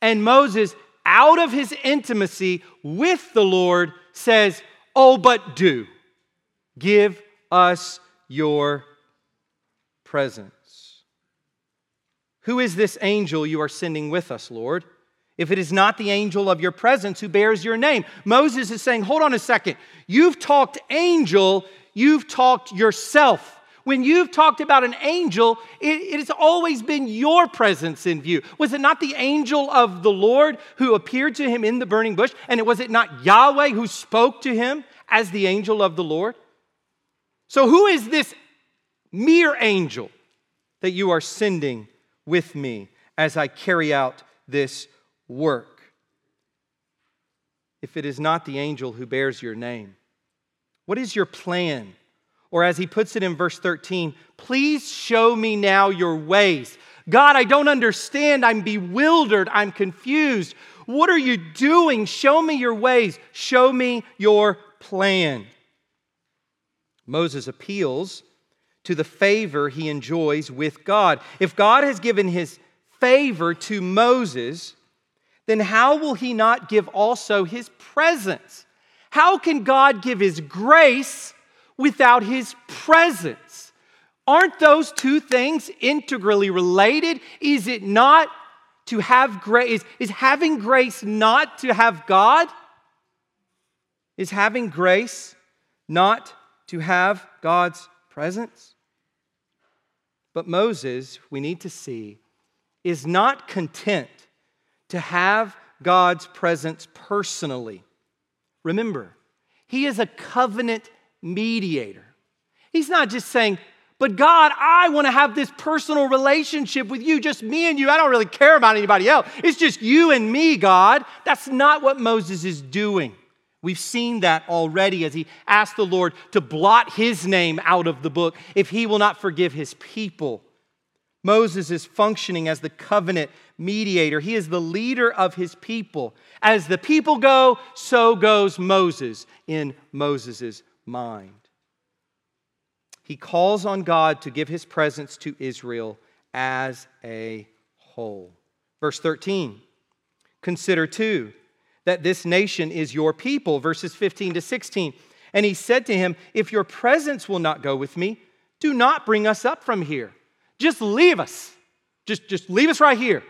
[SPEAKER 1] And Moses, out of his intimacy with the Lord, says, Oh, but do. Give us your presence. Who is this angel you are sending with us, Lord? If it is not the angel of your presence who bears your name. Moses is saying, Hold on a second. You've talked angel, you've talked yourself. When you've talked about an angel, it, has always been your presence in view. Was it not the angel of the Lord who appeared to him in the burning bush? And was it not Yahweh who spoke to him as the angel of the Lord? So, who is this mere angel that you are sending with me as I carry out this work. If it is not the angel who bears your name, what is your plan? Or as he puts it in verse 13, please show me now your ways. God, I don't understand. I'm bewildered. I'm confused. What are you doing? Show me your ways. Show me your plan. Moses appeals to the favor he enjoys with God. If God has given his favor to Moses, then how will he not give also his presence? How can God give his grace without his presence? Aren't those two things integrally related? Is it not to have grace? Is, is having grace not to have God? Is having grace not to have God's presence? But Moses, we need to see, is not content to have God's presence personally. Remember, he is a covenant mediator. He's not just saying, but God, I want to have this personal relationship with you, just me and you. I don't really care about anybody else. It's just you and me, God. That's not what Moses is doing. We've seen that already as he asked the Lord to blot his name out of the book if he will not forgive his people. Moses is functioning as the covenant mediator. He is the leader of his people. As the people go, so goes Moses in Moses' mind. He calls on God to give his presence to Israel as a whole. Verse 13 Consider too that this nation is your people, verses 15 to 16. And he said to him, If your presence will not go with me, do not bring us up from here. Just leave us. Just, just leave us right here.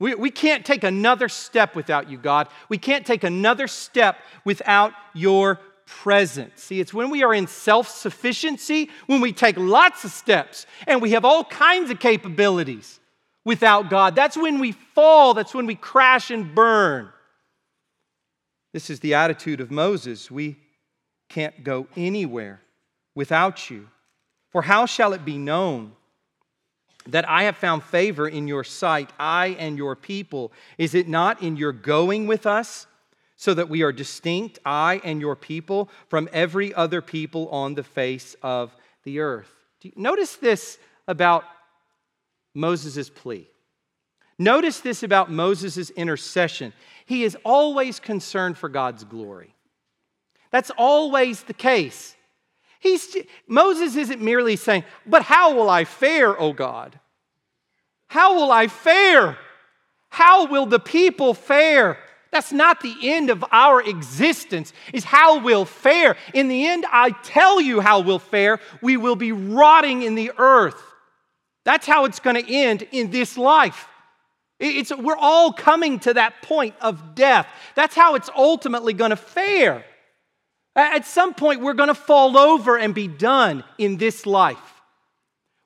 [SPEAKER 1] We, we can't take another step without you, God. We can't take another step without your presence. See, it's when we are in self sufficiency, when we take lots of steps and we have all kinds of capabilities without God. That's when we fall, that's when we crash and burn. This is the attitude of Moses. We can't go anywhere without you. For how shall it be known that I have found favor in your sight, I and your people? Is it not in your going with us, so that we are distinct, I and your people, from every other people on the face of the earth? Notice this about Moses' plea. Notice this about Moses' intercession. He is always concerned for God's glory. That's always the case. He's, Moses isn't merely saying, But how will I fare, O God? How will I fare? How will the people fare? That's not the end of our existence, is how we'll fare. In the end, I tell you how we'll fare. We will be rotting in the earth. That's how it's going to end in this life. It's, we're all coming to that point of death. That's how it's ultimately going to fare. At some point, we're going to fall over and be done in this life.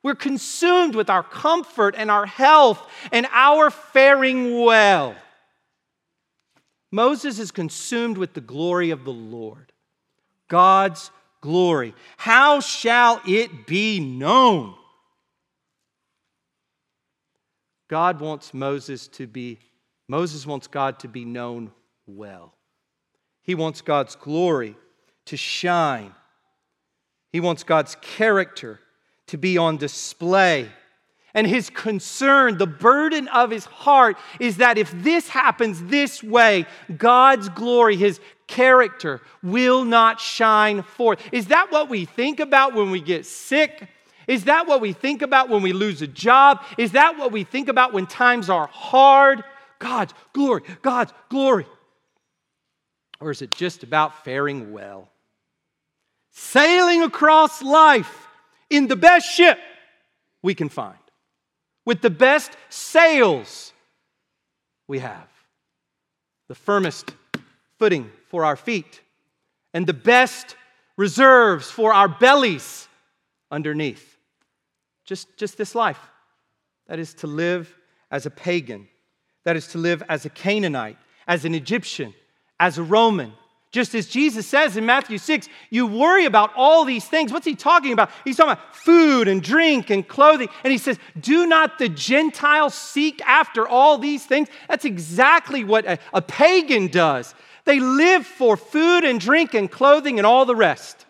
[SPEAKER 1] We're consumed with our comfort and our health and our faring well. Moses is consumed with the glory of the Lord, God's glory. How shall it be known? God wants Moses to be, Moses wants God to be known well. He wants God's glory to shine. He wants God's character to be on display. And his concern, the burden of his heart, is that if this happens this way, God's glory, his character, will not shine forth. Is that what we think about when we get sick? Is that what we think about when we lose a job? Is that what we think about when times are hard? God's glory, God's glory. Or is it just about faring well? Sailing across life in the best ship we can find, with the best sails we have, the firmest footing for our feet, and the best reserves for our bellies underneath. Just, just this life. That is to live as a pagan, that is to live as a Canaanite, as an Egyptian, as a Roman, Just as Jesus says in Matthew 6, you worry about all these things. What's he talking about? He's talking about food and drink and clothing. And he says, Do not the Gentiles seek after all these things? That's exactly what a, a pagan does. They live for food and drink and clothing and all the rest.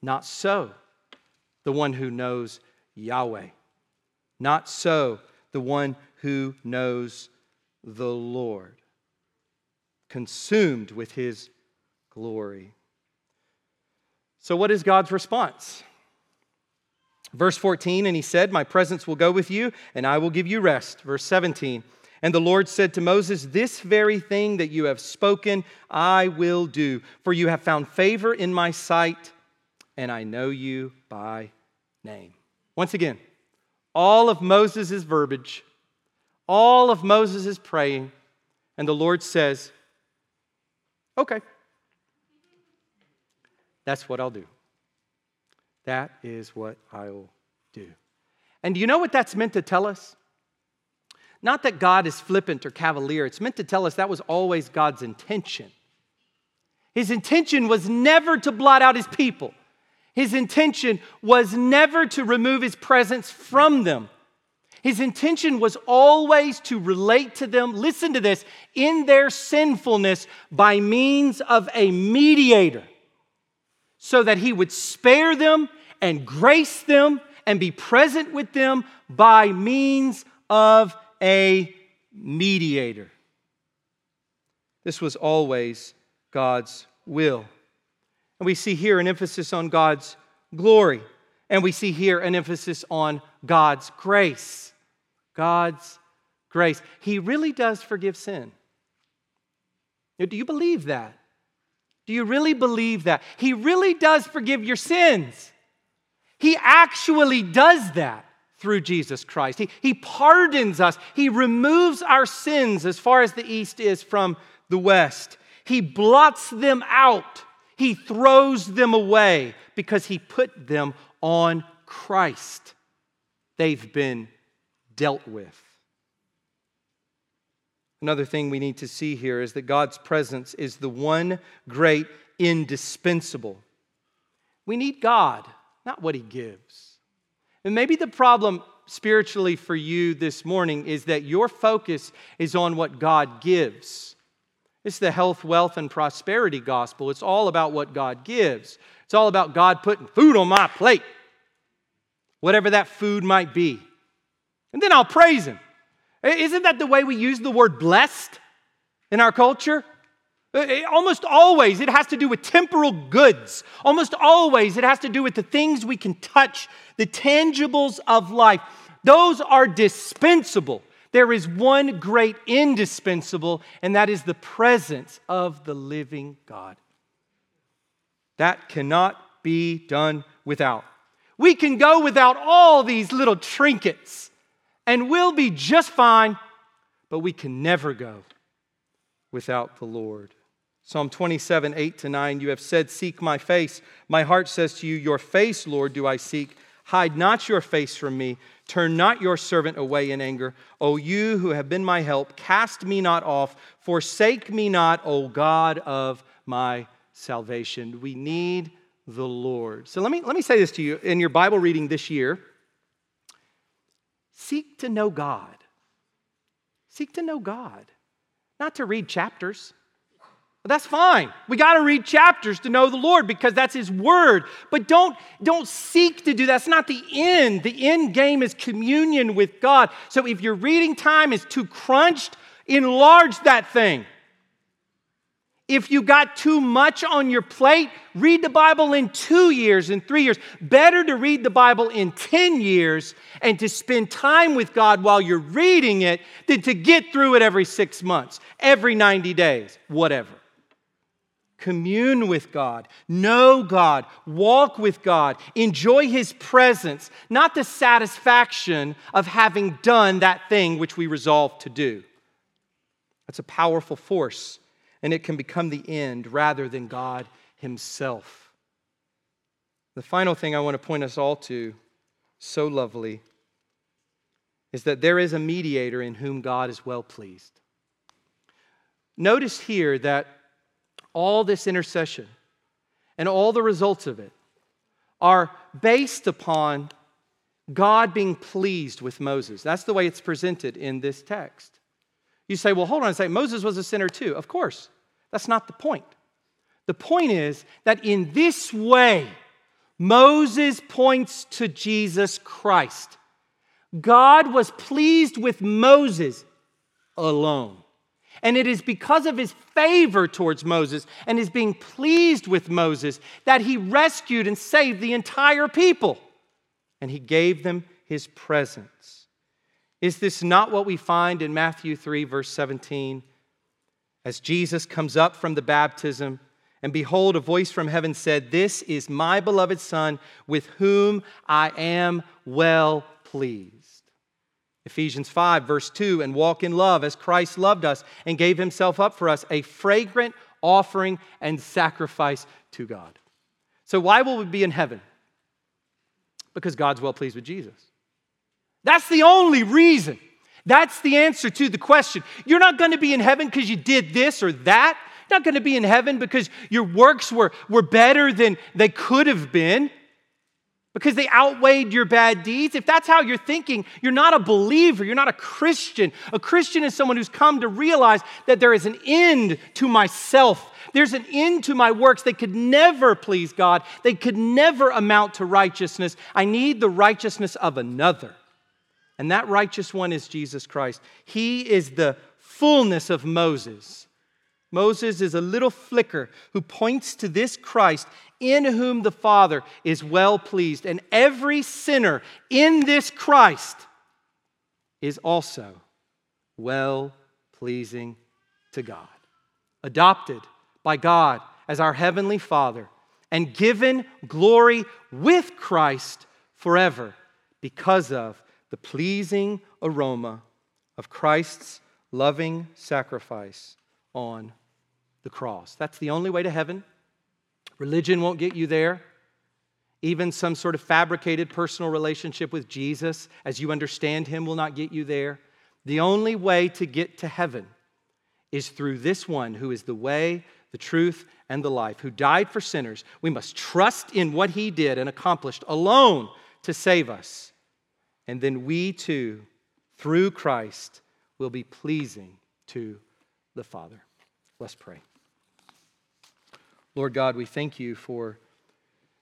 [SPEAKER 1] Not so, the one who knows Yahweh. Not so, the one who knows the Lord. Consumed with his glory. So, what is God's response? Verse 14, and he said, My presence will go with you, and I will give you rest. Verse 17, and the Lord said to Moses, This very thing that you have spoken, I will do, for you have found favor in my sight, and I know you by name. Once again, all of Moses' verbiage, all of Moses' praying, and the Lord says, Okay. That's what I'll do. That is what I'll do. And do you know what that's meant to tell us? Not that God is flippant or cavalier, it's meant to tell us that was always God's intention. His intention was never to blot out his people. His intention was never to remove his presence from them. His intention was always to relate to them, listen to this, in their sinfulness by means of a mediator so that he would spare them and grace them and be present with them by means of a mediator. This was always God's will. And we see here an emphasis on God's glory, and we see here an emphasis on God's grace. God's grace. He really does forgive sin. Do you believe that? Do you really believe that? He really does forgive your sins. He actually does that through Jesus Christ. He, he pardons us, He removes our sins as far as the east is from the west. He blots them out, He throws them away because He put them on Christ. They've been dealt with. Another thing we need to see here is that God's presence is the one great indispensable. We need God, not what He gives. And maybe the problem spiritually for you this morning is that your focus is on what God gives. It's the health, wealth, and prosperity gospel. It's all about what God gives. It's all about God putting food on my plate, whatever that food might be. And then I'll praise Him. Isn't that the way we use the word blessed in our culture? Almost always it has to do with temporal goods. Almost always it has to do with the things we can touch, the tangibles of life. Those are dispensable. There is one great indispensable, and that is the presence of the living God. That cannot be done without. We can go without all these little trinkets and we'll be just fine, but we can never go without the Lord. Psalm 27, 8 to 9, you have said, Seek my face. My heart says to you, Your face, Lord, do I seek. Hide not your face from me. Turn not your servant away in anger. O you who have been my help, cast me not off. Forsake me not, O God of my salvation. We need the Lord. So let me, let me say this to you in your Bible reading this year. Seek to know God. Seek to know God, not to read chapters. That's fine. We got to read chapters to know the Lord because that's His Word. But don't, don't seek to do that. That's not the end. The end game is communion with God. So if your reading time is too crunched, enlarge that thing. If you got too much on your plate, read the Bible in two years, in three years. Better to read the Bible in 10 years and to spend time with God while you're reading it than to get through it every six months, every 90 days, whatever. Commune with God, know God, walk with God, enjoy His presence, not the satisfaction of having done that thing which we resolved to do. That's a powerful force and it can become the end rather than God Himself. The final thing I want to point us all to, so lovely, is that there is a mediator in whom God is well pleased. Notice here that all this intercession and all the results of it are based upon God being pleased with Moses. That's the way it's presented in this text. You say, well, hold on a second. Moses was a sinner too. Of course. That's not the point. The point is that in this way, Moses points to Jesus Christ. God was pleased with Moses alone. And it is because of his favor towards Moses and his being pleased with Moses that he rescued and saved the entire people. And he gave them his presence. Is this not what we find in Matthew 3, verse 17? As Jesus comes up from the baptism, and behold, a voice from heaven said, This is my beloved Son, with whom I am well pleased. Ephesians 5, verse 2, and walk in love as Christ loved us and gave himself up for us, a fragrant offering and sacrifice to God. So, why will we be in heaven? Because God's well pleased with Jesus. That's the only reason. That's the answer to the question. You're not going to be in heaven because you did this or that. You're not going to be in heaven because your works were, were better than they could have been because they outweighed your bad deeds. If that's how you're thinking, you're not a believer, you're not a Christian. A Christian is someone who's come to realize that there is an end to myself. There's an end to my works. They could never please God. They could never amount to righteousness. I need the righteousness of another. And that righteous one is Jesus Christ. He is the fullness of Moses. Moses is a little flicker who points to this Christ in whom the Father is well pleased. And every sinner in this Christ is also well pleasing to God. Adopted by God as our Heavenly Father and given glory with Christ forever because of the pleasing aroma of Christ's loving sacrifice on the cross. That's the only way to heaven. Religion won't get you there. Even some sort of fabricated personal relationship with Jesus, as you understand him, will not get you there. The only way to get to heaven is through this one who is the way, the truth, and the life, who died for sinners. We must trust in what he did and accomplished alone to save us. And then we too, through Christ, will be pleasing to the Father. Let's pray. Lord God, we thank you for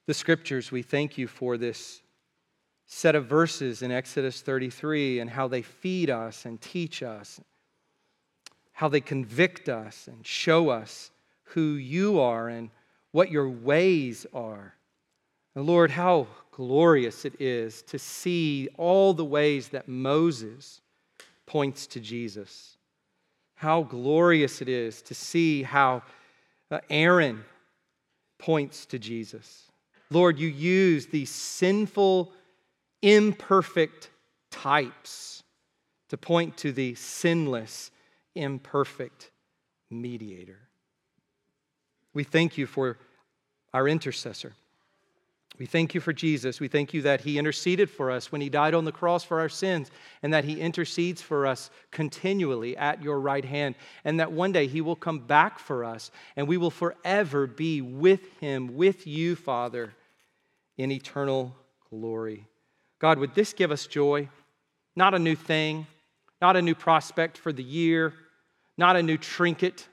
[SPEAKER 1] the scriptures. We thank you for this set of verses in Exodus 33 and how they feed us and teach us, how they convict us and show us who you are and what your ways are. And Lord, how glorious it is to see all the ways that Moses points to Jesus. How glorious it is to see how uh, Aaron points to Jesus. Lord, you use these sinful, imperfect types to point to the sinless, imperfect mediator. We thank you for our intercessor. We thank you for Jesus. We thank you that he interceded for us when he died on the cross for our sins, and that he intercedes for us continually at your right hand, and that one day he will come back for us, and we will forever be with him, with you, Father, in eternal glory. God, would this give us joy? Not a new thing, not a new prospect for the year, not a new trinket,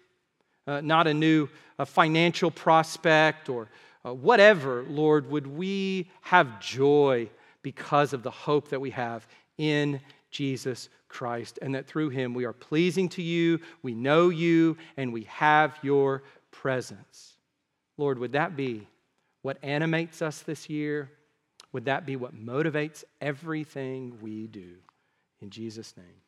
[SPEAKER 1] uh, not a new uh, financial prospect or uh, whatever, Lord, would we have joy because of the hope that we have in Jesus Christ, and that through him we are pleasing to you, we know you, and we have your presence. Lord, would that be what animates us this year? Would that be what motivates everything we do? In Jesus' name.